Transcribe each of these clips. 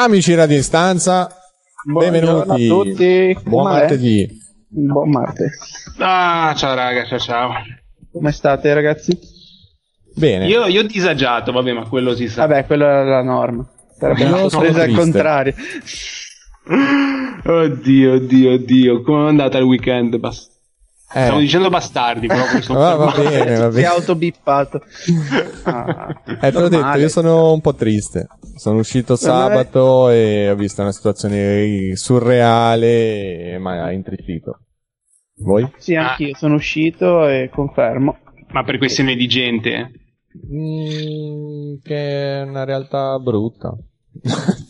Amici Radio Istanza, Buongiorno benvenuti. a tutti. Buon Com'è? martedì. Buon martedì. Ah, ciao raga, ciao ciao. Come state ragazzi? Bene. Io, io ho disagiato, vabbè, ma quello si sa. Vabbè, quella è la norma. Sarebbe una sono sorpresa al contrario. Oddio, oddio, oddio. Come è andata il weekend? Bas- Eh, Stavo dicendo bastardi, però mi sono va, bene, va Si è bene. autobippato. Ah, Eh, te l'ho detto, io sono un po' triste. Sono uscito sabato e ho visto una situazione surreale, ma ha intristito. Voi? Sì, anch'io sono uscito e confermo. Ma per questione di gente. Mm, che è una realtà brutta.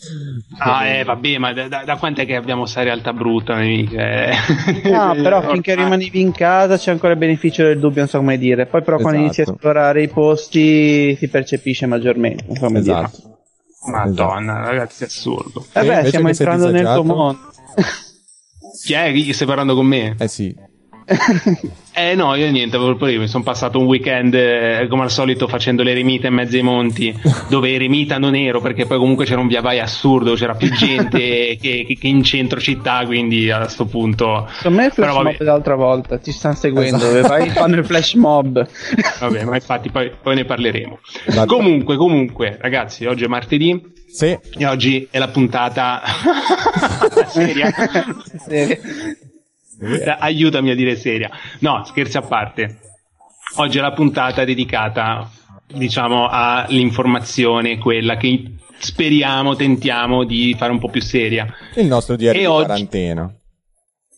Ah, eh, vabbè, ma da, da, da quant'è che abbiamo sta realtà brutta? Eh. Ah, però finché rimanevi in casa c'è ancora il beneficio del dubbio, non so come dire. Poi però quando inizi a Esatto. esplorare i posti si percepisce maggiormente, non so come dire. Esatto. Madonna, ragazzi, è assurdo. Eh beh, invece stiamo entrando nel tuo mondo. Chi è che stai parlando con me? Eh sì. Eh no, io niente, problema. Mi sono passato un weekend eh, come al solito facendo l'eremita in mezzo ai monti, dove eremita non ero perché poi comunque c'era un via vai assurdo, c'era più gente che, che- in centro città, quindi a sto punto. Secondo me il flash Però vabbè. mob l'altra volta, ti stanno seguendo, Esatto. vai fanno il flash mob. Vabbè, ma infatti poi, poi ne parleremo. Va- Comunque, comunque, ragazzi, oggi è martedì Sì. e oggi è la puntata seria. Serio. Aiutami a dire seria. No, scherzi a parte. Oggi è la puntata dedicata, diciamo, all'informazione, quella che speriamo, tentiamo di fare un po' più seria. Il nostro diario E di oggi- quarantena.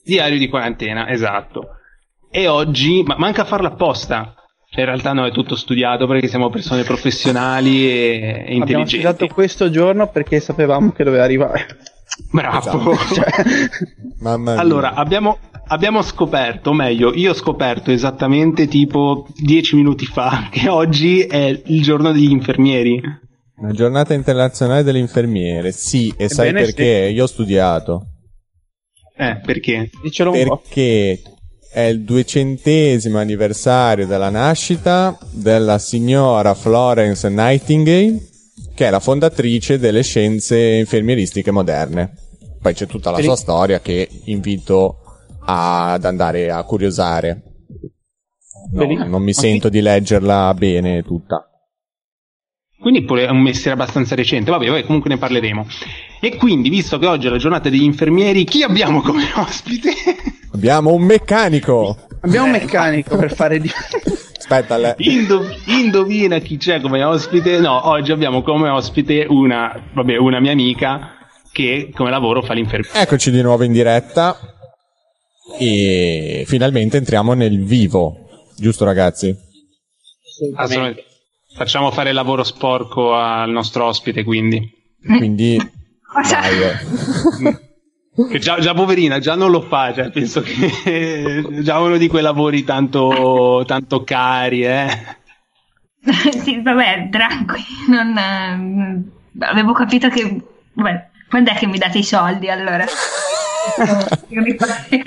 Diario di quarantena, esatto. E oggi, ma manca farlo apposta. Cioè, in realtà no, è tutto studiato perché siamo persone professionali e, e Abbiamo intelligenti. studiato questo giorno perché sapevamo che doveva arrivare. Bravo. Cioè, Mamma mia. Allora, abbiamo, abbiamo scoperto, o meglio, io ho scoperto esattamente tipo dieci minuti fa che oggi è il giorno degli infermieri. La giornata internazionale delle infermiere. Sì, e sai Ebbene, perché? Io ho studiato. Eh, perché? dicelo un po'. Perché è il duecentesimo anniversario della nascita della signora Florence Nightingale, che è la fondatrice delle scienze infermieristiche moderne. Poi c'è tutta la sua storia che invito ad andare a curiosare. No, non mi sento di leggerla bene tutta. Quindi pure è un mestiere abbastanza recente, vabbè, vabbè, comunque ne parleremo. E quindi, visto che oggi è la giornata degli infermieri, chi abbiamo come ospite? Abbiamo un meccanico! Abbiamo un meccanico per fare di... Aspetta, le- Indo- indovina chi c'è come ospite? No, oggi abbiamo come ospite una, vabbè, una mia amica che come lavoro fa l'infermiera. Eccoci di nuovo in diretta e finalmente entriamo nel vivo, giusto ragazzi? Assolutamente. Facciamo fare il lavoro sporco al nostro ospite, quindi. Quindi vai, eh. Che già, già poverina, già non lo fa, cioè, penso che già uno di quei lavori tanto, tanto cari, eh. sì, vabbè, tranquillo. Non, eh, avevo capito che. Vabbè, quando è che mi date i soldi allora?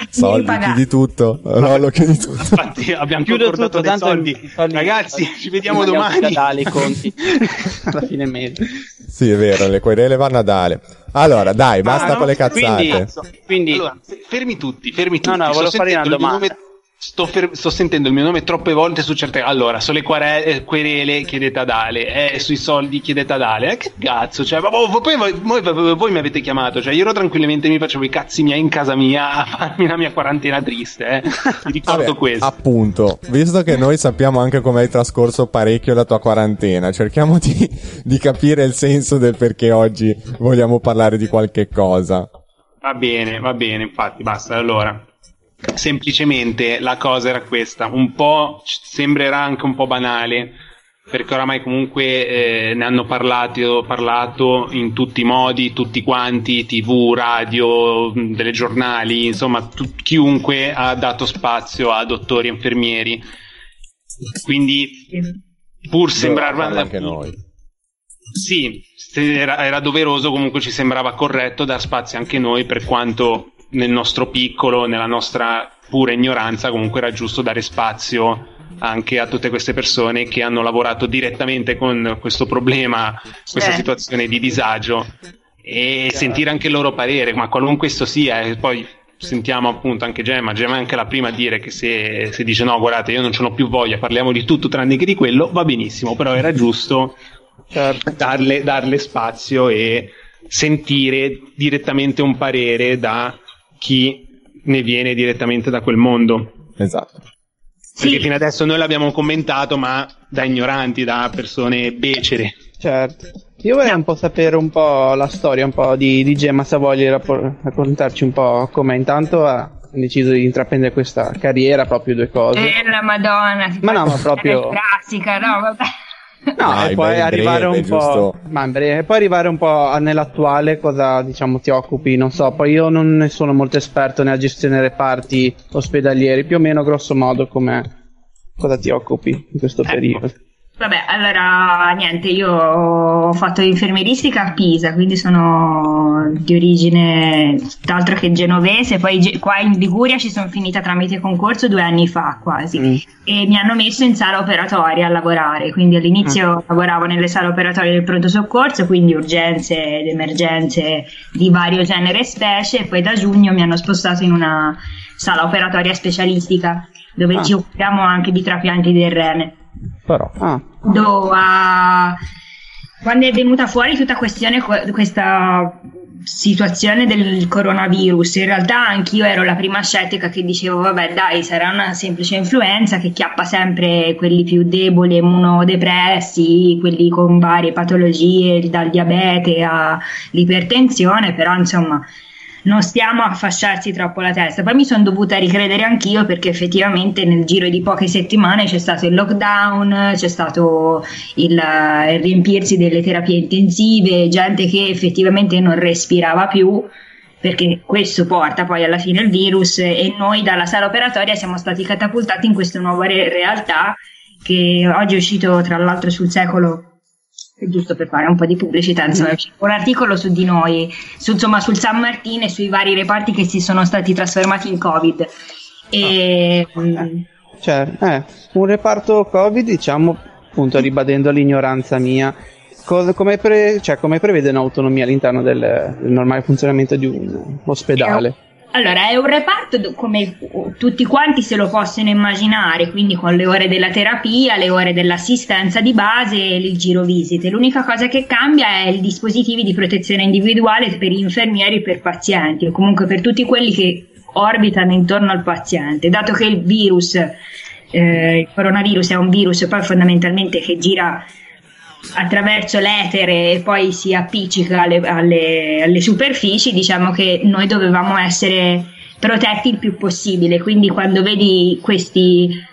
Soldi, chiedi tutto, Rollo chiedi tutto. Infatti abbiamo concordato tutto, dei tanto soldi. soldi- Ragazzi, ci vediamo domani. a dare i conti alla fine mese. Sì, è vero, le querele vanno a dare. Allora, dai, basta Ah, no, con le cazzate. quindi- Quindi Allora, fermi tutti, fermi tutti. No, no, volevo fare una domanda. nome- Sto, fer- sto sentendo il mio nome troppe volte su certe. Allora, sulle quare- eh, querele chiedete ad Ale, eh, sui soldi chiedete ad Ale. Eh, che cazzo? Cioè, ma voi, poi voi, voi- voi mi avete chiamato. Cioè, io ero tranquillamente mi facevo i cazzi miei in casa mia a farmi la mia quarantena triste. Eh. Vi ricordo Vabbè, questo. appunto, visto che noi sappiamo anche come hai trascorso parecchio la tua quarantena, cerchiamo di, di capire il senso del perché oggi vogliamo parlare di qualche cosa. Va bene, va bene, infatti, basta. Allora, semplicemente la cosa era questa, un po' sembrerà anche un po' banale, perché oramai comunque eh, ne hanno parlato, parlato in tutti i modi, tutti quanti, tv, radio, telegiornali, insomma, tu- chiunque ha dato spazio a dottori e infermieri. Quindi, pur sembrare Parla anche noi. sì, era, era doveroso, comunque ci sembrava corretto dar spazio anche noi, per quanto nel nostro piccolo, nella nostra pura ignoranza, comunque era giusto dare spazio anche a tutte queste persone che hanno lavorato direttamente con questo problema, questa Eh. situazione di disagio e sentire anche il loro parere, ma qualunque esso sia, e poi sentiamo appunto anche Gemma, Gemma è anche la prima a dire che se, se dice no, guardate, io non ce n'ho più voglia, parliamo di tutto tranne che di quello, va benissimo, però era giusto certo. darle, darle spazio e sentire direttamente un parere da chi ne viene direttamente da quel mondo. Esatto. Perché sì. fino adesso noi l'abbiamo commentato, ma da ignoranti, da persone becere. Certo. Io vorrei un po' sapere un po' la storia un po' di, di Gemma Savogli, raccontarci un po' come intanto ha deciso di intraprendere questa carriera, proprio due cose. Eh, la madonna, ma no, ma proprio... classica, no, vabbè. No, no e poi arrivare breve, un po'. Ma breve, e poi arrivare un po' nell'attuale, cosa diciamo ti occupi? Non so, poi io non ne sono molto esperto nella gestione reparti ospedalieri, più o meno grosso modo come cosa ti occupi in questo ecco. periodo. Vabbè, allora niente, io ho fatto infermieristica a Pisa, quindi sono di origine tutt'altro che genovese, poi qua in Liguria ci sono finita tramite concorso due anni fa quasi mm. e mi hanno messo in sala operatoria a lavorare, quindi all'inizio mm. lavoravo nelle sale operatorie del pronto soccorso, quindi urgenze ed emergenze di vario genere e specie e poi da giugno mi hanno spostato in una sala operatoria specialistica dove ah. ci occupiamo anche di trapianti del rene. Però, ah. Dove, quando è venuta fuori tutta questione, questa situazione del coronavirus, in realtà anch'io ero la prima scettica che dicevo vabbè dai sarà una semplice influenza che chiappa sempre quelli più deboli, immunodepressi, quelli con varie patologie dal diabete all'ipertensione, però insomma non stiamo a fasciarci troppo la testa. Poi mi sono dovuta ricredere anch'io perché effettivamente nel giro di poche settimane c'è stato il lockdown, c'è stato il, il riempirsi delle terapie intensive, gente che effettivamente non respirava più perché questo porta poi alla fine il virus e noi dalla sala operatoria siamo stati catapultati in questa nuova re- realtà che oggi è uscito tra l'altro sul secolo giusto per fare un po' di pubblicità, insomma, mm. un articolo su di noi, su, insomma, sul San Martino e sui vari reparti che si sono stati trasformati in Covid. E, oh. cioè, eh, un reparto Covid, diciamo, appunto ribadendo l'ignoranza mia, cosa, come, pre, cioè, come prevede un'autonomia all'interno del, del normale funzionamento di un ospedale? Allora, è un reparto come tutti quanti se lo possono immaginare, quindi con le ore della terapia, le ore dell'assistenza di base e il giro visite. L'unica cosa che cambia è i dispositivi di protezione individuale per infermieri e per pazienti, o comunque per tutti quelli che orbitano intorno al paziente. Dato che il virus, eh, il coronavirus è un virus poi fondamentalmente che gira attraverso l'etere e poi si appiccica alle, alle, alle superfici, diciamo che noi dovevamo essere protetti il più possibile. Quindi quando vedi questi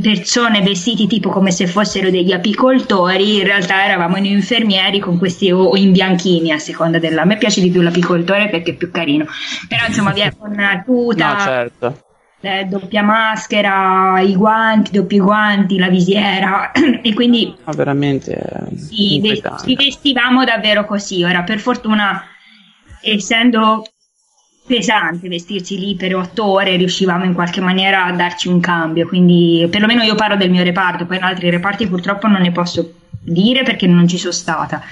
persone vestiti tipo come se fossero degli apicoltori, in realtà eravamo in infermieri con questi o, in bianchini a seconda della. A me piace di più l'apicoltore perché è più carino, però insomma via con una tuta. No, certo eh, doppia maschera, i guanti, doppi guanti, la visiera e quindi ah, veramente eh, sì, ci vestivamo davvero così. Ora, per fortuna, essendo pesante vestirsi lì per otto ore, riuscivamo in qualche maniera a darci un cambio. Quindi, perlomeno io parlo del mio reparto, poi in altri reparti purtroppo non ne posso dire perché non ci sono stata.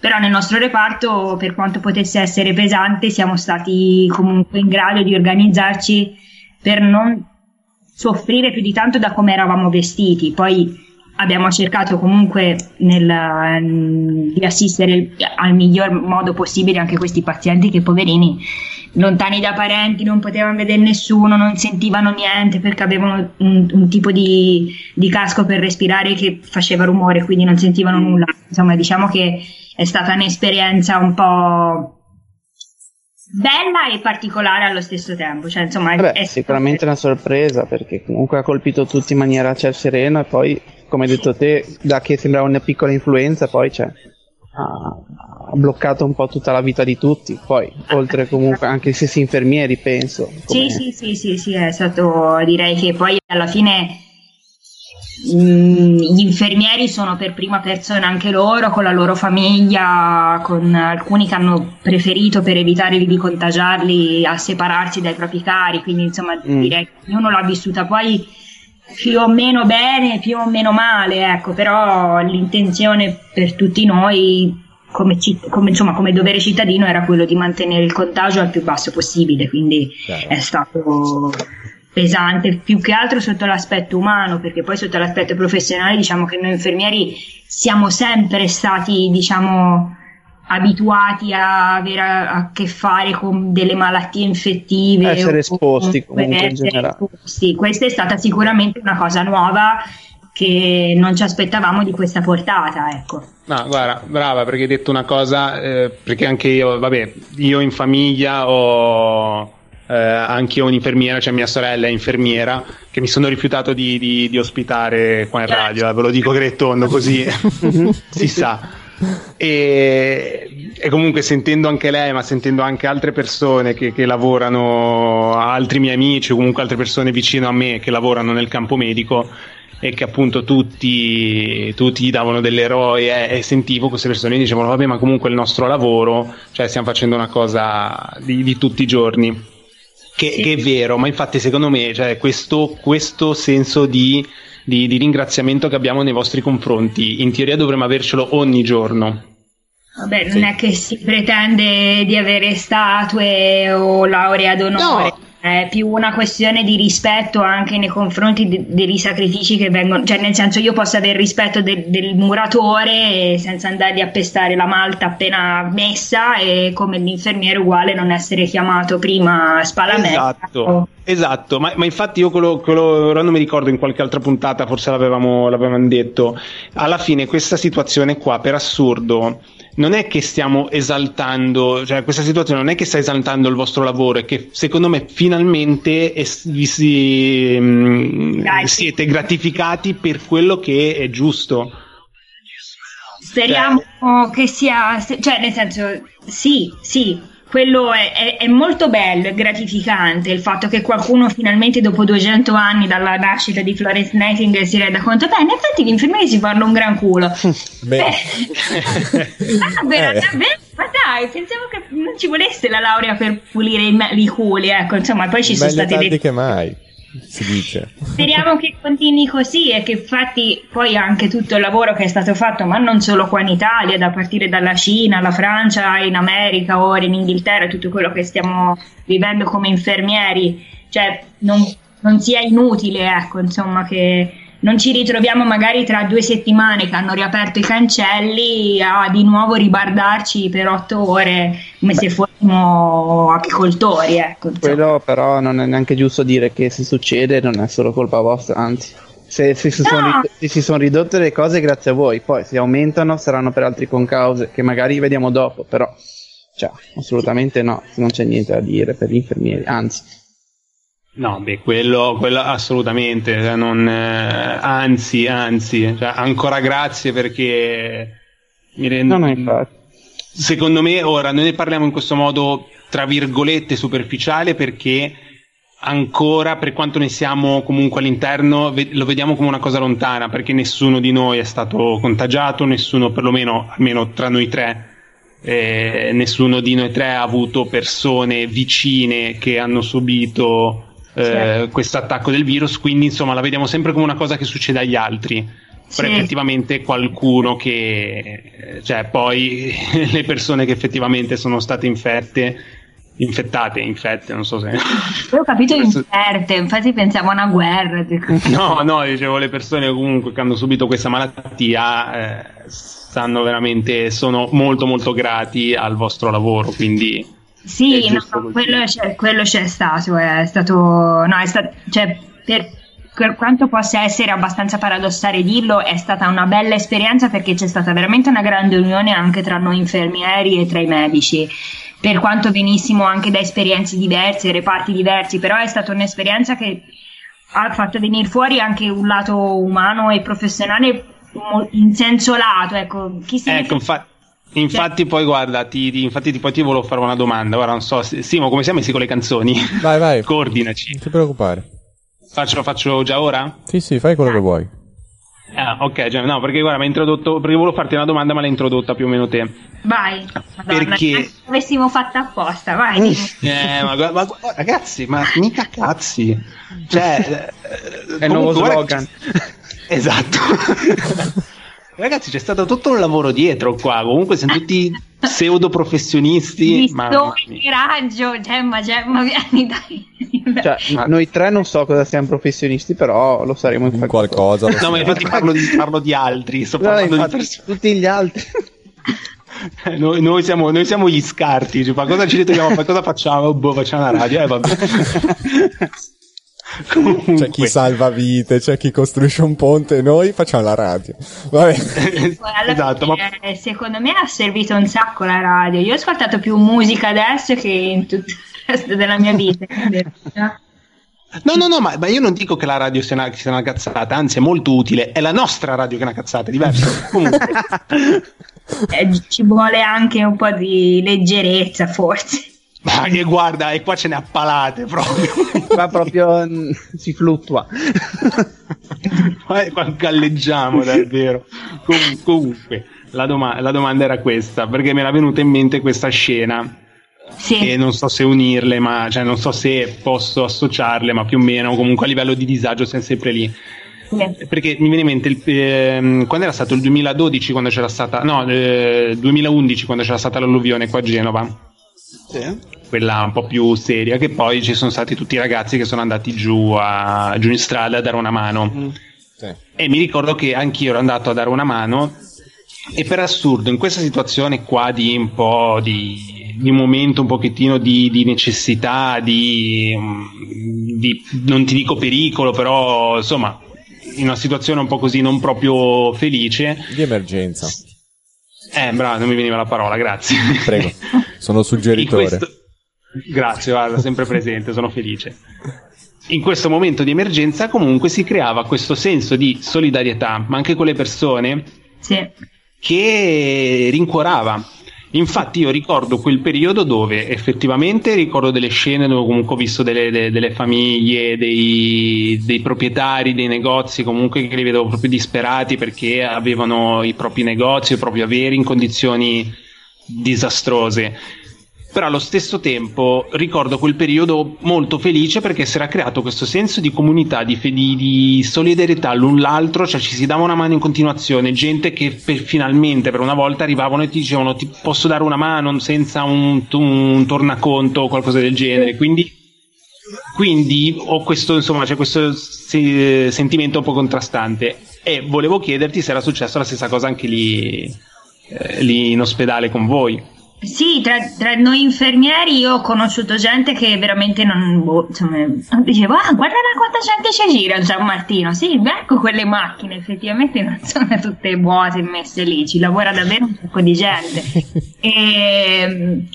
Però nel nostro reparto, per quanto potesse essere pesante, siamo stati comunque in grado di organizzarci per non soffrire più di tanto da come eravamo vestiti. Poi abbiamo cercato comunque nel, di assistere al miglior modo possibile anche questi pazienti che poverini lontani da parenti non potevano vedere nessuno, non sentivano niente perché avevano un, un tipo di, di, casco per respirare che faceva rumore, quindi non sentivano nulla. Insomma, diciamo che è stata un'esperienza un po' bella e particolare allo stesso tempo. Cioè, insomma, Beh, è sicuramente una sorpresa perché comunque ha colpito tutti in maniera cioè, serena e poi, come hai detto te, da che sembrava una piccola influenza, poi cioè, ha, bloccato un po' tutta la vita di tutti. Poi, oltre comunque anche se si infermieri, penso. Come... Sì, sì, sì, sì, sì, è stato direi che poi alla fine gli infermieri sono per prima persona anche loro, con la loro famiglia, con alcuni che hanno preferito per evitare di contagiarli a separarsi dai propri cari, quindi insomma mm. direi che ognuno l'ha vissuta poi più o meno bene, più o meno male, ecco, però l'intenzione per tutti noi come, come, insomma, come, dovere cittadino era quello di mantenere il contagio al più basso possibile, quindi Chiaro. è stato pesante più che altro sotto l'aspetto umano, perché poi sotto l'aspetto professionale diciamo che noi infermieri siamo sempre stati diciamo abituati a avere a, a che fare con delle malattie infettive essere esposti comunque in generale esposti. questa è stata sicuramente una cosa nuova che non ci aspettavamo di questa portata, ecco. No, guarda, brava perché hai detto una cosa, eh, perché anche io, vabbè, io in famiglia ho eh, anche io un'infermiera, cioè mia sorella è infermiera, che mi sono rifiutato di, di, di ospitare qua in radio, eh, ve lo dico grettondo così si sa. E, e, comunque sentendo anche lei, ma sentendo anche altre persone che, che lavorano, altri miei amici o comunque altre persone vicino a me che lavorano nel campo medico, e che appunto tutti, tutti gli davano delle eroe e sentivo queste persone che dicevano vabbè ma comunque il nostro lavoro, cioè stiamo facendo una cosa di, di tutti i giorni. Che, sì. che, è vero, ma infatti secondo me cioè, questo, questo senso di, di, di ringraziamento che abbiamo nei vostri confronti, in teoria dovremmo avercelo ogni giorno. Vabbè, non sì. è che si pretende di avere statue o laurea d'onore. No è più una questione di rispetto anche nei confronti de- dei sacrifici che vengono, cioè nel senso io posso avere rispetto de- del muratore senza andargli a pestare la malta appena messa e come l'infermiere uguale non essere chiamato prima a spalamento. Esatto, esatto. Ma, ma, infatti io quello, quello, ora non mi ricordo in qualche altra puntata, forse l'avevamo, l'avevamo detto, alla fine questa situazione qua per assurdo non è che stiamo esaltando, cioè questa situazione non è che sta esaltando il vostro lavoro, è che secondo me finalmente es- vi si, mh, mm, siete gratificati per quello che è giusto. Speriamo cioè, che sia, cioè nel senso, sì, sì, quello è, è, è, molto bello e gratificante il fatto che qualcuno finalmente dopo 200 anni dalla nascita di Florence Nightingale si renda conto beh in effetti gli infermieri si fanno un gran culo beh, beh. ah, beh, eh. ma dai pensavo che non ci volesse la laurea per pulire i, i culi ecco insomma poi ci Meglio sono stati dei che mai si dice. Speriamo che continui così e che infatti poi anche tutto il lavoro che è stato fatto, ma non solo qua in Italia, da partire dalla Cina, la Francia, in America, ora in Inghilterra, tutto quello che stiamo vivendo come infermieri, cioè non, non sia inutile, ecco, insomma, che non ci ritroviamo magari tra due settimane che hanno riaperto i cancelli a di nuovo ribardarci per otto ore come Beh. se fossimo apicoltori. Ecco, Quello però non è neanche giusto dire che se succede non è solo colpa vostra, anzi. Se, se, si, no. sono se si sono ridotte le cose grazie a voi, poi se aumentano saranno per altri concause che magari vediamo dopo, però cioè, assolutamente no, non c'è niente da dire per gli infermieri, anzi No, beh, quello, quello assolutamente, cioè non, eh, anzi, anzi, cioè ancora grazie perché mi rendo... No, no, Secondo me, ora, noi ne parliamo in questo modo, tra virgolette, superficiale perché ancora, per quanto ne siamo comunque all'interno, ve- lo vediamo come una cosa lontana perché nessuno di noi è stato contagiato, nessuno, perlomeno, almeno tra noi tre, eh, nessuno di noi tre ha avuto persone vicine che hanno subito eh, questo attacco del virus, quindi insomma la vediamo sempre come una cosa che succede agli altri. Però sì. effettivamente qualcuno che, cioè poi le persone che effettivamente sono state infette, infettate, infette, non so se... Io ho capito inferte, infatti pensavo a una guerra. No, no, dicevo le persone comunque che hanno subito questa malattia eh, stanno veramente, sono molto molto grati al vostro lavoro, quindi sì, no, quello, c'è, quello, c'è, stato, è stato, no, è stato, cioè, per, per quanto possa essere abbastanza paradossale dirlo, è stata una bella esperienza perché c'è stata veramente una grande unione anche tra noi infermieri e tra i medici. Per quanto venissimo anche da esperienze diverse, reparti diversi, però è stata un'esperienza che ha fatto venire fuori anche un lato umano e professionale in senso lato. Ecco, chi si ecco, infatti Infatti, poi guarda, ti, ti, infatti, poi ti volevo fare una domanda. Ora non so, Simo, come siamo messi con le canzoni? Vai, vai. Coordinaci. Non ti preoccupare. Faccio, faccio già ora? Sì, sì, fai quello che vuoi. Ah, ok, cioè, no, perché guarda, mi ha introdotto. Perché volevo farti una domanda, ma l'hai introdotta più o meno te. Vai, Madonna, perché avessimo fatto apposta, vai. eh, ma, ma, ma, ragazzi, ma mica cazzi. Cioè, è il nuovo slogan. esatto. Ragazzi, c'è stato tutto un lavoro dietro qua. Comunque siamo tutti pseudo professionisti. Ma raggio, Gemma, Gemma, vieni dai. Cioè, noi tre non so cosa siamo professionisti, però lo saremo in qualcosa. no, ma infatti parlo di, parlo di altri. Sto parlando no, di pers- tutti gli altri. Noi, noi, siamo, noi, siamo, gli scarti, cioè, cosa ci ritroviamo, cosa facciamo? Boh, facciamo la radio, eh, vabbè. Comunque. C'è chi salva vite, c'è chi costruisce un ponte noi facciamo la radio. Vabbè. esatto, ma... Secondo me ha servito un sacco la radio. Io ho ascoltato più musica adesso che in tutto il resto della mia vita. No, no, no, ma, ma, io non dico che la radio sia una, sia una, cazzata, anzi è molto utile. È la nostra radio che è una cazzata, è diverso. Comunque. eh, ci vuole anche un po' di leggerezza, forse. Ma che guarda, e qua ce ne appalate proprio. Qua proprio mm, si fluttua. qua galleggiamo davvero. Com- comunque, la, doma- la, domanda era questa, perché mi era venuta in mente questa scena. Sì. E non so se unirle, ma cioè, non so se posso associarle, ma più o meno comunque a livello di disagio siamo sempre lì. Sì. Perché mi viene in mente il, eh, quando era stato il 2012, quando c'era stata, no, eh, 2011, quando c'era stata l'alluvione qua a Genova sì. quella un po' più seria, che poi ci sono stati tutti i ragazzi che sono andati giù, a, giù in strada a dare una mano. Mm. Sì. E mi ricordo che anch'io ero andato a dare una mano e per assurdo in questa situazione qua di un po' di, di un momento un pochettino di, di necessità, di, di, non ti dico pericolo, però insomma in una situazione un po' così non proprio felice. Di emergenza. Eh, bravo, non mi veniva la parola, grazie. Prego, sono suggeritore. Questo... Grazie, guarda, sempre presente, sono felice. In questo momento di emergenza comunque si creava questo senso di solidarietà, ma anche con le persone sì. che rincuorava Infatti io ricordo quel periodo dove effettivamente ricordo delle scene dove comunque ho visto delle, delle, delle famiglie, dei, dei, proprietari dei negozi comunque che li vedevo proprio disperati perché avevano i propri negozi, i propri averi in condizioni disastrose però allo stesso tempo ricordo quel periodo molto felice perché si era creato questo senso di comunità, di, di, di solidarietà l'un l'altro, cioè ci si dava una mano in continuazione, gente che per, finalmente per una volta arrivavano e ti dicevano ti posso dare una mano senza un, un tornaconto o qualcosa del genere, quindi, quindi ho questo, insomma, c'è questo se, sentimento un po' contrastante. E volevo chiederti se era successo la stessa cosa anche lì, eh, lì in ospedale con voi. Sì, tra, tra, noi infermieri io ho conosciuto gente che veramente non. Boh, insomma, dicevo, ah, guarda quanta gente ci gira a San Martino. Sì, ecco quelle macchine, effettivamente non sono tutte vuote messe lì, ci lavora davvero un sacco di gente.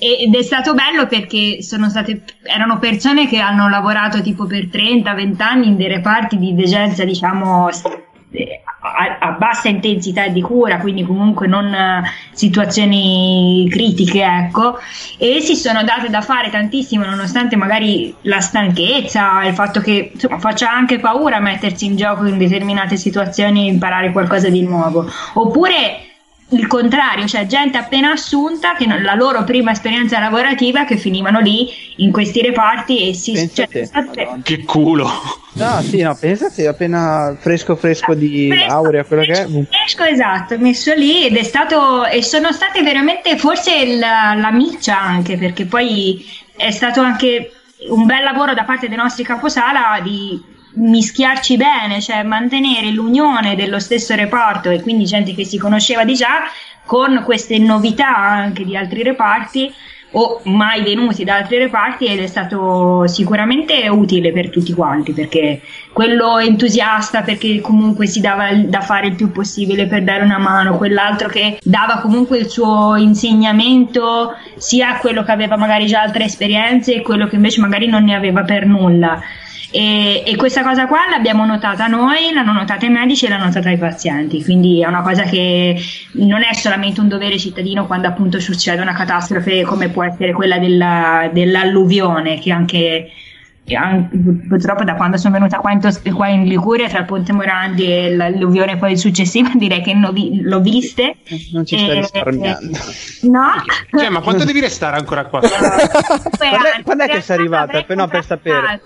E, ed è stato bello perché sono state, erano persone che hanno lavorato tipo per 30-20 anni in dei reparti di degenza, diciamo, a, a, bassa intensità di cura, quindi comunque non uh, situazioni critiche, ecco, e si sono date da fare tantissimo nonostante magari la stanchezza, il fatto che insomma, faccia anche paura mettersi in gioco in determinate situazioni e imparare qualcosa di nuovo. Oppure il contrario, cioè gente appena assunta che non, la loro prima esperienza lavorativa che finivano lì in questi reparti e si cioè, che culo. No sì no pensate appena fresco fresco di fresco, laurea quello fresco, che è fresco esatto messo lì ed è stato e sono state veramente forse la, la miccia anche perché poi è stato anche un bel lavoro da parte dei nostri caposala di mischiarci bene, cioè mantenere l'unione dello stesso reparto e quindi gente che si conosceva di già con queste novità anche di altri reparti o mai venuti da altri reparti ed è stato sicuramente utile per tutti quanti perché quello entusiasta perché comunque si dava da fare il più possibile per dare una mano, quell'altro che dava comunque il suo insegnamento sia quello che aveva magari già altre esperienze e quello che invece magari non ne aveva per nulla e, e, questa cosa qua l'abbiamo notata noi, l'hanno notata i medici e l'hanno notata i pazienti, quindi è una cosa che non è solamente un dovere cittadino quando appunto succede una catastrofe come può essere quella della, dell'alluvione, che anche purtroppo da quando sono venuta qua in, Tos- qua in Liguria tra il Ponte Morandi e l'alluvione poi successiva direi che vi- l'ho viste. Non ci stai risparmiando. no. Cioè, ma quanto devi restare ancora qua? quando, è, quando è che sei arrivata? Per, no, per sapere.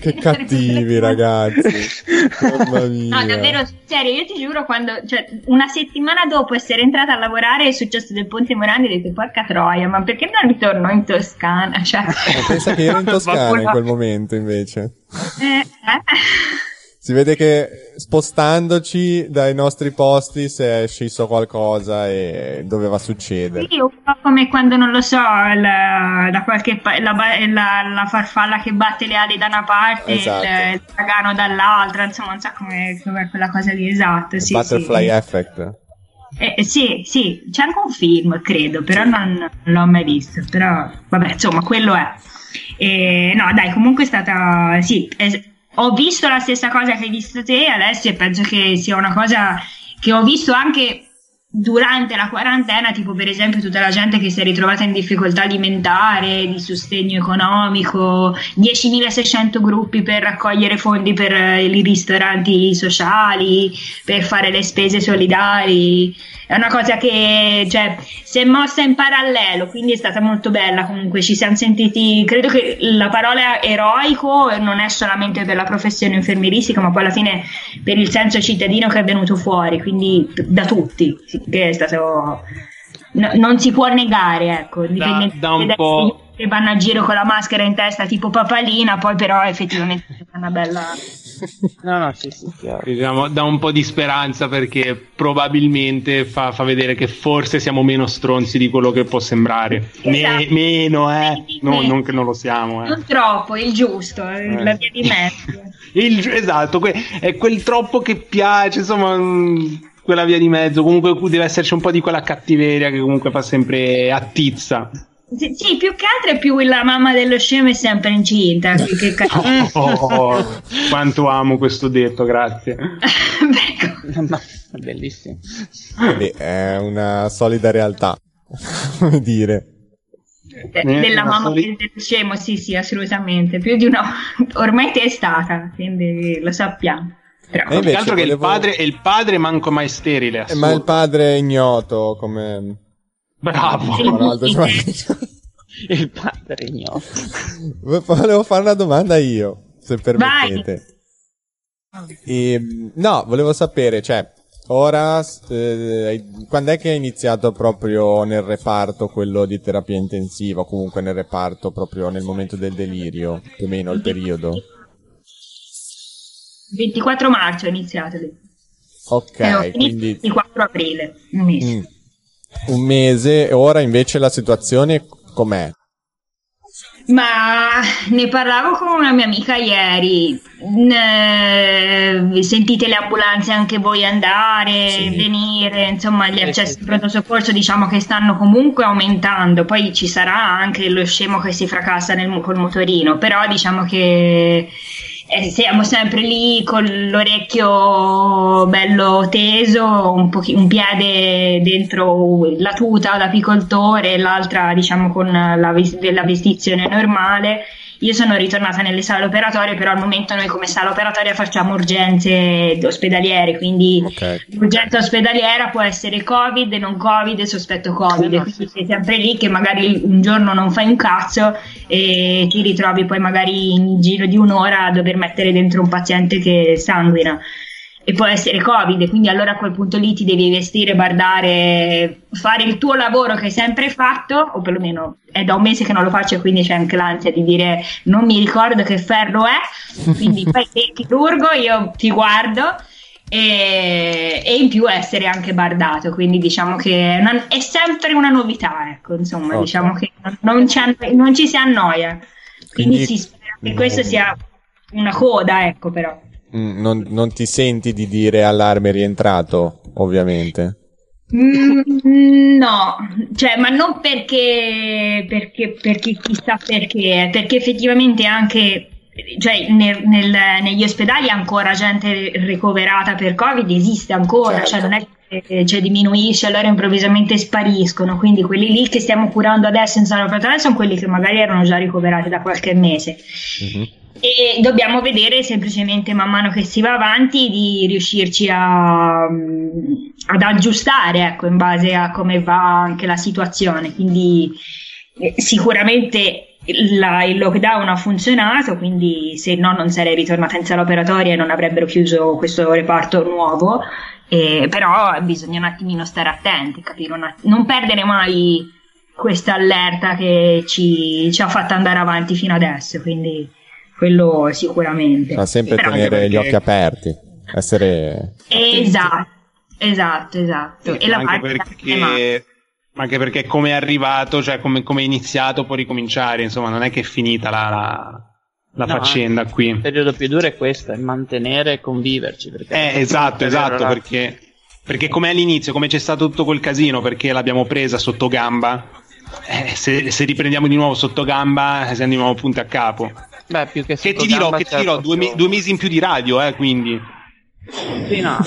Che cattivi ragazzi. Mamma mia. No davvero serio io ti giuro quando cioè, una settimana dopo essere entrata a lavorare è successo del Ponte Morandi ho detto porca troia ma perché non ritorno in Toscana? Cioè... pensa che ero in Toscana in quel momento momento invece. Eh, eh. Si vede che spostandoci dai nostri posti si è scisso qualcosa e doveva succedere. Sì, un po' come quando, non lo so, la, da qualche la, la, la, farfalla che batte le ali da una parte esatto. il, il dragano dall'altra, insomma, non so come, come quella cosa lì, esatto. Sì, butterfly sì. effect. Eh, sì, sì, c'è anche un film, credo, però non, non l'ho mai visto. Però, vabbè, insomma, quello è. E, no, dai, comunque è stata. Sì, è, ho visto la stessa cosa che hai visto te, Alessio, e penso che sia una cosa che ho visto anche durante la quarantena, tipo per esempio tutta la gente che si è ritrovata in difficoltà alimentare, di sostegno economico, 10.600 gruppi per raccogliere fondi per i ristoranti sociali, per fare le spese solidari. È una cosa che cioè, si è mossa in parallelo, quindi è stata molto bella. Comunque, ci siamo sentiti, credo che la parola eroico non è solamente per la professione infermieristica, ma poi alla fine per il senso cittadino che è venuto fuori, quindi da tutti, che è stato... No, non si può negare, ecco, da, da un po' che vanno a giro con la maschera in testa tipo papalina, poi però effettivamente è una bella... No, no, sì, sì, Diciamo, dà un po' di speranza perché probabilmente fa, fa, vedere che forse siamo meno stronzi di quello che può sembrare. Esatto. Me, meno, eh? No, non che non lo siamo, eh. Non troppo, il giusto, eh. la via di mezzo. il, esatto, que- è quel troppo che piace, insomma mm, quella via di mezzo. Comunque deve esserci un po' di quella cattiveria che comunque fa sempre attizza. Sì, sì, più che altro è più la mamma dello scemo è sempre incinta. Che oh, oh, quanto amo questo detto, grazie. no, è bellissimo. Beh, è una solida realtà, come dire. De- della mamma soli... dello scemo, sì, sì, assolutamente. Più di una. Ormai è stata, quindi lo sappiamo. Però, più che altro volevo... che il padre, il padre manco mai sterile. Assurdo. Ma il padre è ignoto come Bravo. il padre ignoto. Volevo fare una domanda io, se permettete. E, no, volevo sapere, cioè, ora, eh, quando è che hai iniziato proprio nel reparto quello di terapia intensiva, o comunque nel reparto proprio nel momento del delirio, più o meno il periodo? 24 marzo ho iniziato lì. Ok, eh, quindi... 24 aprile, un mese. Mm un mese, ora invece la situazione com'è? Ma ne parlavo con una mia amica ieri. Ne... Sentite le ambulanze anche voi andare, sì. venire, insomma, gli accessi al pronto soccorso diciamo che stanno comunque aumentando. Poi ci sarà anche lo scemo che si fracassa nel, col motorino, però diciamo che eh, siamo sempre lì con l'orecchio bello teso, un, po- un piede dentro la tuta da picoltore, l'altra diciamo con la, la vestizione normale io sono ritornata nelle sale operatorie, però al momento noi come sala operatoria facciamo urgenze ospedaliere, quindi okay. l'urgenza ospedaliera può essere Covid, non Covid, sospetto Covid, no, quindi sei sempre lì che magari un giorno non fai un cazzo e ti ritrovi poi magari in giro di un'ora a dover mettere dentro un paziente che sanguina e può essere Covid, quindi allora a quel punto lì ti devi vestire, guardare, fare il tuo lavoro che hai sempre fatto, o perlomeno è da un mese che non lo faccio, quindi c'è anche l'ansia di dire non mi ricordo che ferro è, quindi fai il chirurgo, io ti guardo. E, e, in più essere anche bardato, quindi diciamo che non, è sempre una novità, ecco, insomma, okay. diciamo che non, non, ci si annoia, quindi, quindi si spera che questo sia una coda, ecco, però. Mm, non, non, ti senti di dire allarme rientrato, ovviamente? Mm, no, cioè, ma non perché, perché, perché chissà perché, perché effettivamente anche cioè nel, nel, negli ospedali ancora gente ricoverata per Covid esiste ancora, certo. cioè non è che cioè, diminuisce, allora improvvisamente spariscono. Quindi quelli lì che stiamo curando adesso in sala operatoria sono quelli che magari erano già ricoverati da qualche mese. Mm-hmm. E dobbiamo vedere semplicemente man mano che si va avanti di riuscirci a, ad aggiustare ecco, in base a come va anche la situazione. Quindi eh, sicuramente la, il lockdown ha funzionato, quindi se no non sarei ritornata in sala operatoria e non avrebbero chiuso questo reparto nuovo, eh, però bisogna un attimino stare attenti, capire att- non perdere mai questa allerta che ci, ci, ha fatto andare avanti fino adesso, quindi quello sicuramente. Ma sempre però tenere perché... gli occhi aperti, essere... Esatto, esatto, esatto. Sì, e la parte perché ma anche perché come è arrivato, cioè come, come, è iniziato può ricominciare, insomma non è che è finita la, la, la no, faccenda qui. Il periodo più duro è questo, è mantenere e conviverci. Eh, esatto, esatto, perché, perché come all'inizio, come c'è stato tutto quel casino, perché l'abbiamo presa sotto gamba, eh, se, se, riprendiamo di nuovo sotto gamba siamo di nuovo punto a capo. Beh, più che, che ti dirò, che ti dirò due, due, mesi in più di radio, eh, quindi. Sì, no.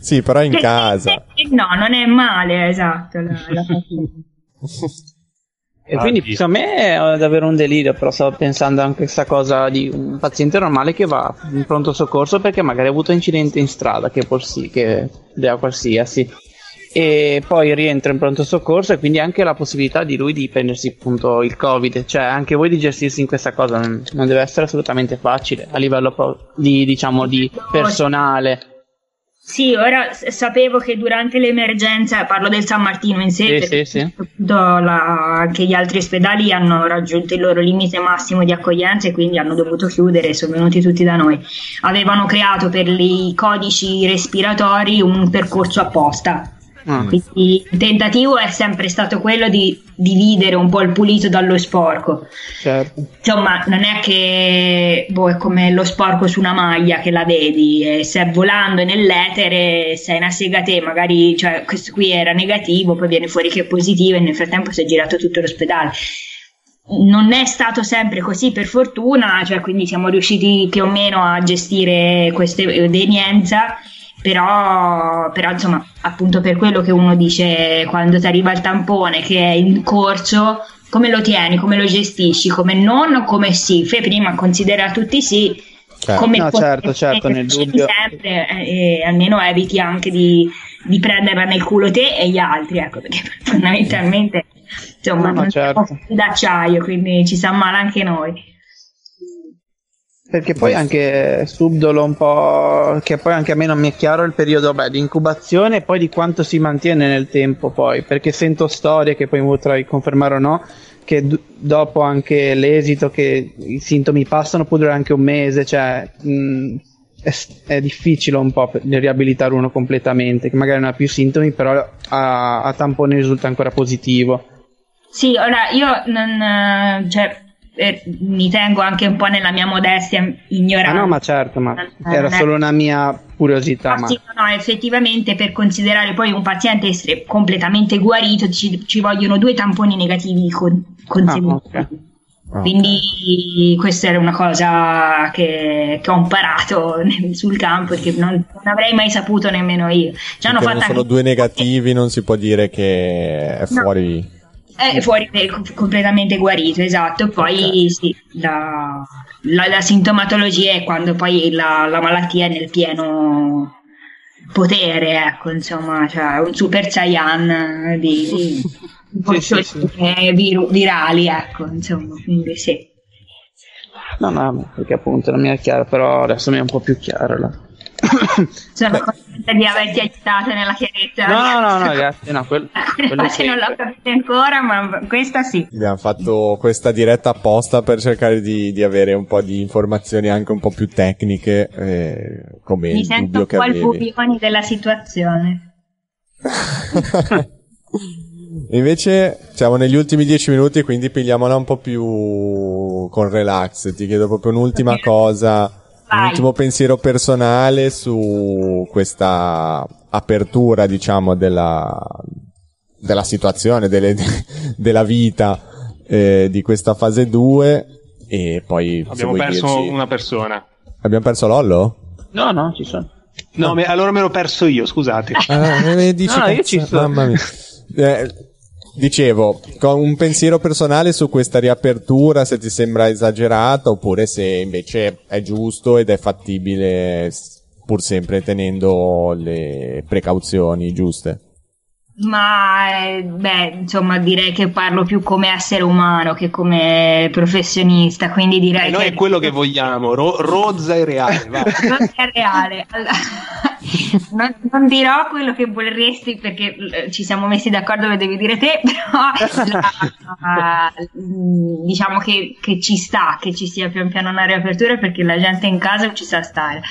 sì, però in casa. No, non è male, esatto. La, la e quindi per me è davvero un delirio, però stavo pensando anche a questa cosa di un paziente normale che va in pronto soccorso perché magari ha avuto un incidente in strada, che, sì, che dea qualsiasi, e poi rientra in pronto soccorso e quindi anche la possibilità di lui di prendersi appunto il covid, cioè anche voi di gestirsi in questa cosa non, non deve essere assolutamente facile a livello di, diciamo, di personale sì, ora sapevo che durante l'emergenza, parlo del San Martino in sé, sì, sì, sì. La, anche gli altri ospedali hanno raggiunto il loro limite massimo di accoglienza e quindi hanno dovuto chiudere, e sono venuti tutti da noi. Avevano creato per i codici respiratori un percorso apposta Ah. Quindi il tentativo è sempre stato quello di dividere un po' il pulito dallo sporco. Certo. Insomma, non è che boh, è come lo sporco su una maglia che la vedi, e se volando nell'etere sei una sega te, magari cioè, questo qui era negativo, poi viene fuori che è positivo e nel frattempo si è girato tutto l'ospedale. Non è stato sempre così per fortuna, cioè, quindi siamo riusciti più o meno a gestire questa evenienza però, però insomma appunto per quello che uno dice quando ti arriva il tampone che è in corso come lo tieni, come lo gestisci, come non, come sì, fai prima considera tutti sì, certo. come no, certo, certo, nel dubbio. sempre, eh, e almeno eviti anche di, di prenderla nel culo te e gli altri, ecco, perché fondamentalmente insomma no, no, non certo. siamo d'acciaio, quindi ci sa male anche noi. Perché poi anche subdolo un po', che poi anche a me non mi è chiaro il periodo beh, di incubazione e poi di quanto si mantiene nel tempo poi, perché sento storie che poi potrai confermare o no, che d- dopo anche l'esito che i sintomi passano può durare anche un mese, cioè mh, è, è, difficile un po' per riabilitare uno completamente, che magari non ha più sintomi, però a, a tampone risulta ancora positivo. Sì, ora io non... Cioè eh, mi tengo anche un po' nella mia modestia ignoranza. Ah no, ma certo, ma eh, era solo una mia curiosità. Ma... Sì, no, effettivamente per considerare poi un paziente essere completamente guarito ci, ci vogliono due tamponi negativi con, consecutivi. Ah, okay. Quindi questa era una cosa che, che ho imparato sul campo e che non, non, avrei mai saputo nemmeno io. Ci hanno fatto sono due negativi, non si può dire che è fuori. È fuori completamente guarito, esatto. Poi okay. sì, la, la, la, sintomatologia è quando poi la, la, malattia è nel pieno potere, ecco, insomma, cioè un super saiyan di, di sì, sì, sì. Vir- virali, ecco, insomma, quindi sì. No, no, perché appunto non mi è chiaro, però adesso mi è un po' più chiaro. Là. Sono contenta di averti aiutato nella chiarezza. No, no, no, grazie. No, quel, pace non l'ho capita ancora, ma questa sì. Abbiamo fatto questa diretta apposta per cercare di, di avere un po' di informazioni anche un po' più tecniche. Eh, come Mi sento un po' il bubioni della situazione. Invece siamo negli ultimi dieci minuti, quindi pigliamola un po' più con relax. Ti chiedo proprio un'ultima cosa un ultimo pensiero personale su questa apertura, diciamo, della, della situazione, delle, della vita eh, di questa fase 2 E poi abbiamo perso dirci... una persona. Abbiamo perso Lollo? No, no, ci sono. No, no. Me, allora me l'ho perso io, scusate. Ah, dici no, io ci sono. Mamma mia. Eh, dicevo, con un pensiero personale su questa riapertura, se ti sembra esagerata oppure se invece è giusto ed è fattibile pur sempre tenendo le precauzioni giuste. Ma eh, beh, insomma, direi che parlo più come essere umano che come professionista, quindi direi eh, noi che è quello che vogliamo, Ro- rozza e reale. rozza e reale. Non, non, dirò quello che vorresti perché eh, ci siamo messi d'accordo lo devi dire te, però la, uh, diciamo che, che, ci sta che ci sia pian piano una riapertura perché la gente in casa ci sa stare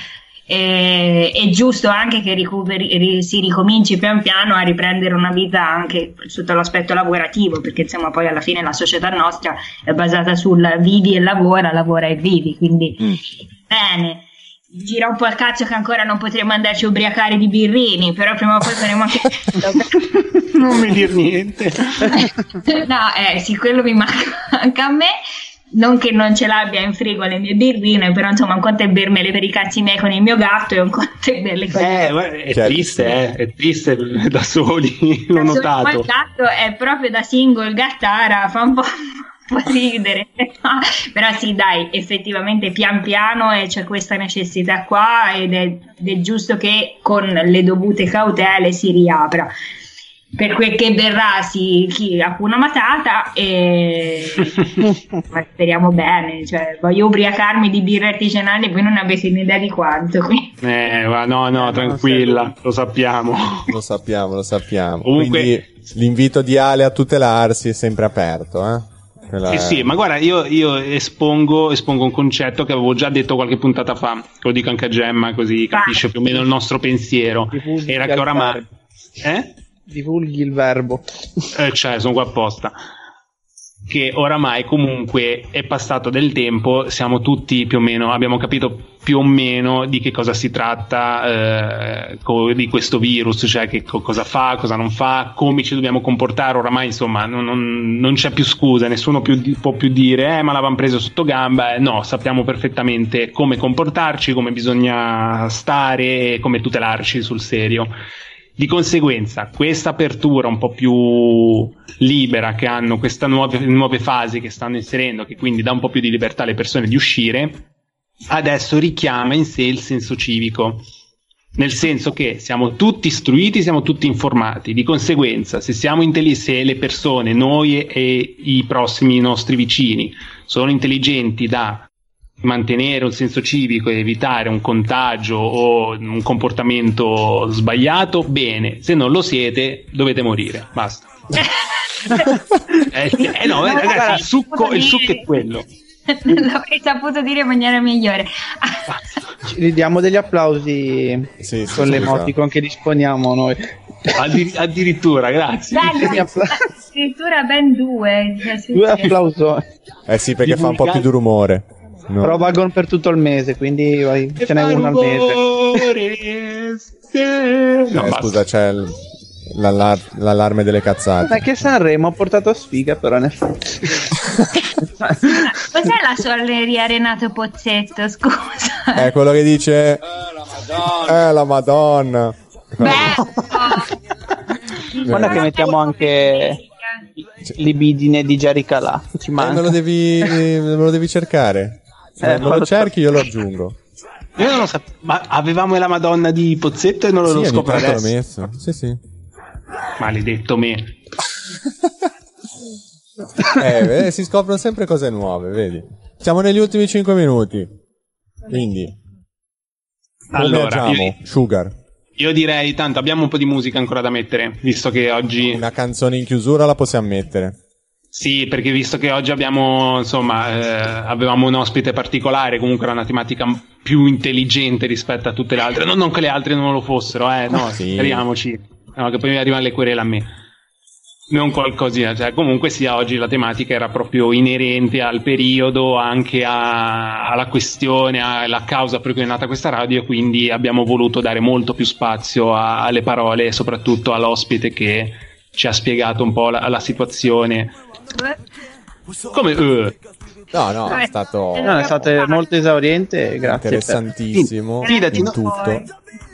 e, è giusto anche che ricoveri, si ricominci pian piano a riprendere una vita anche sotto l'aspetto lavorativo, perché insomma poi alla fine la società nostra è basata sul vivi e lavora, lavora e vivi, quindi mm. bene. Gira un po' il cazzo che ancora non potremo andarci a ubriacare di birrini, però prima o poi faremo anche. non mi dir niente. no, eh sì, quello mi manca anche a me non che non ce l'abbia in frigo le mie birrine, però insomma un conto è bermele per i cazzi miei con il mio gatto e un conto è berle con eh, è certo. triste, eh, è triste da soli, l'ho da notato. il gatto è proprio da single gattara, fa un po', po ridere, però sì dai, effettivamente pian piano e c'è questa necessità qua ed è, ed è giusto che con le dovute cautele si riapra. Per quel che verrà si chi una Matata e speriamo bene cioè, voglio ubriacarmi di birre artigianali e voi non avete un'idea di quanto eh, no no tranquilla lo sappiamo. Lo sappiamo lo sappiamo. Comunque... quindi l'invito di Ale a tutelarsi è sempre aperto eh? Quella... Eh sì, ma guarda, io, io espongo, espongo, un concetto che avevo già detto qualche puntata fa, che lo dico anche a Gemma, così capisce più o meno il nostro pensiero. Era che oramai... Eh? divulghi il verbo. Eh, cioè, sono qua apposta. Che oramai comunque è passato del tempo, siamo tutti più o meno, abbiamo capito più o meno di che cosa si tratta eh, di questo virus, cioè che cosa fa, cosa non fa, come ci dobbiamo comportare. Oramai, insomma, non, non, non c'è più scusa, nessuno più, può più dire, eh, ma l'avevamo preso sotto gamba. Eh, no, sappiamo perfettamente come comportarci, come bisogna stare e come tutelarci sul serio. Di conseguenza, questa apertura un po' più libera che hanno queste nuove, nuove fasi che stanno inserendo, che quindi dà un po' più di libertà alle persone di uscire, adesso richiama in sé il senso civico. Nel senso che siamo tutti istruiti, siamo tutti informati, di conseguenza, se siamo intelligenti, se le persone, noi e i prossimi nostri vicini, sono intelligenti da mantenere un senso civico e evitare un contagio o un comportamento sbagliato, bene, se non lo siete dovete morire, basta. eh, eh, no, eh, ragazzi, il succo, il succo è quello. L'avrei saputo dire in maniera migliore. Ci diamo degli applausi sì, con sì, l'emoticon sì. che disponiamo noi. Addir- addirittura, grazie. Dai, addirittura ben due. Due applausi. Eh sì, perché fa un po' più di rumore. No. Però valgono per tutto il mese, quindi vai, ce n'è uno al mese. no, eh, scusa, c'è l- l'allar- l'allarme delle cazzate. Ma che Sanremo ha portato sfiga, però in effetti. Cos'è la suoneria Renato Pozzetto? Scusa. È quello che dice. Eh, la Madonna. Eh, la Madonna. Guarda che mettiamo anche libidine di Jerry Calà. Ci manca. Eh, me, lo devi, me lo devi cercare. Se eh, me lo cerchi, io lo aggiungo. Io non lo sapevo, ma avevamo la Madonna di Pozzetto e non sì, lo scopro adesso. L'ho messo. Sì, sì. Maledetto me. eh, eh, si scoprono sempre cose nuove, vedi. Siamo negli ultimi 5 minuti. Quindi. Allora, io, Sugar. Io direi, tanto abbiamo un po' di musica ancora da mettere, visto che oggi... Una canzone in chiusura la possiamo mettere. Sì, perché visto che oggi abbiamo, insomma, eh, avevamo un ospite particolare, comunque era una tematica più intelligente rispetto a tutte le altre. Non, non che le altre non lo fossero, eh, no, sì. speriamoci. No, che poi mi arrivano le querele a me. Non qualcosina, cioè comunque sia oggi la tematica era proprio inerente al periodo, anche a, alla questione, alla causa per cui è nata questa radio, quindi abbiamo voluto dare molto più spazio a, alle parole e soprattutto all'ospite che ci ha spiegato un po' la, la situazione Come uh? No, no, è stato. No, è stato molto esauriente. Grazie. Interessantissimo. Fidati, in tutto.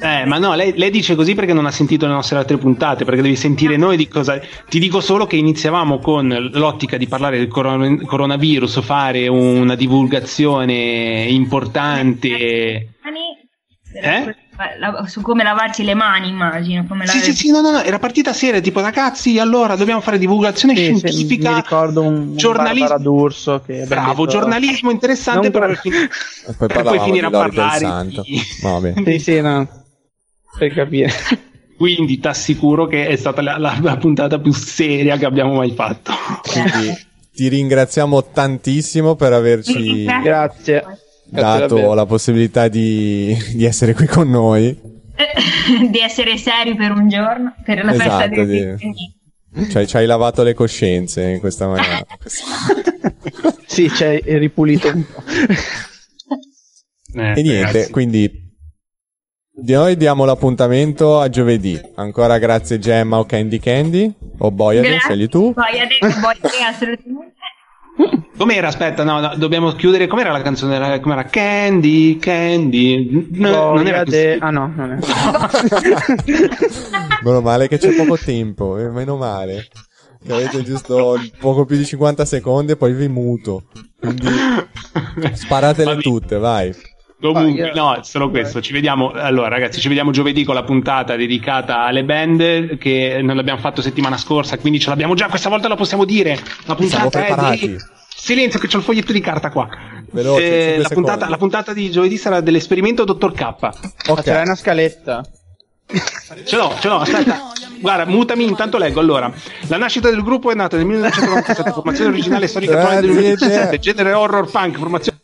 Eh, ma no, lei, lei, dice così perché non ha sentito le nostre altre puntate, perché devi sentire noi di cosa. Ti dico solo che iniziavamo con l'ottica di parlare del coron- coronavirus, fare una divulgazione importante. Eh? Su come lavarci le mani, immagino. Come sì, sì, sì, no, no, no, era partita seria, tipo ragazzi, allora dobbiamo fare divulgazione sì, scientifica. mi ricordo un, giornalismo un d'Urso che Bravo, detto... giornalismo interessante, però per, e poi, per poi finire a parlare. Di... sì, sì, no. Per capire. Quindi ti assicuro che è stata la, la, la, puntata più seria che abbiamo mai fatto. Quindi ti ringraziamo tantissimo per averci Grazie. Dato la possibilità di, di, essere qui con noi. di essere seri per un giorno, per la esatto, festa dei di... Cioè, ci hai lavato le coscienze in questa maniera. sì, ci hai ripulito un po'. Eh, e niente, ragazzi. quindi noi diamo l'appuntamento a giovedì. Ancora grazie Gemma o Candy Candy o Boyade, scegli tu. Boyade, Boyade assolutamente. Com'era? Aspetta, no, no, dobbiamo chiudere. Com'era la canzone? Com'era? Candy, Candy. No, non era così. Ah no, non è. meno male che c'è poco tempo, eh, meno male. Che avete giusto poco più di 50 secondi e poi vi muto. Quindi sparatele tutte, vai. Comunque, no, è solo questo. Ci vediamo. Allora, ragazzi, ci vediamo giovedì con la puntata dedicata alle band che non l'abbiamo fatto settimana scorsa, quindi ce l'abbiamo già. Questa volta la possiamo dire. La puntata è di. Silenzio, che c'ho il foglietto di carta qua. Veloce, eh, la, puntata, la, puntata, di giovedì sarà dell'esperimento Dottor K. Ok, c'è una scaletta. Ce l'ho, ce l'ho, aspetta. Guarda, mutami, intanto leggo. Allora, la nascita del gruppo è nata nel 1997, formazione originale storica del 2017, genere horror punk, formazione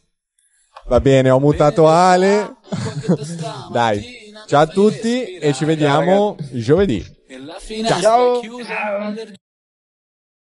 Va bene, ho mutato Ale. Dai, ciao a tutti e ci vediamo giovedì. Ciao. ciao.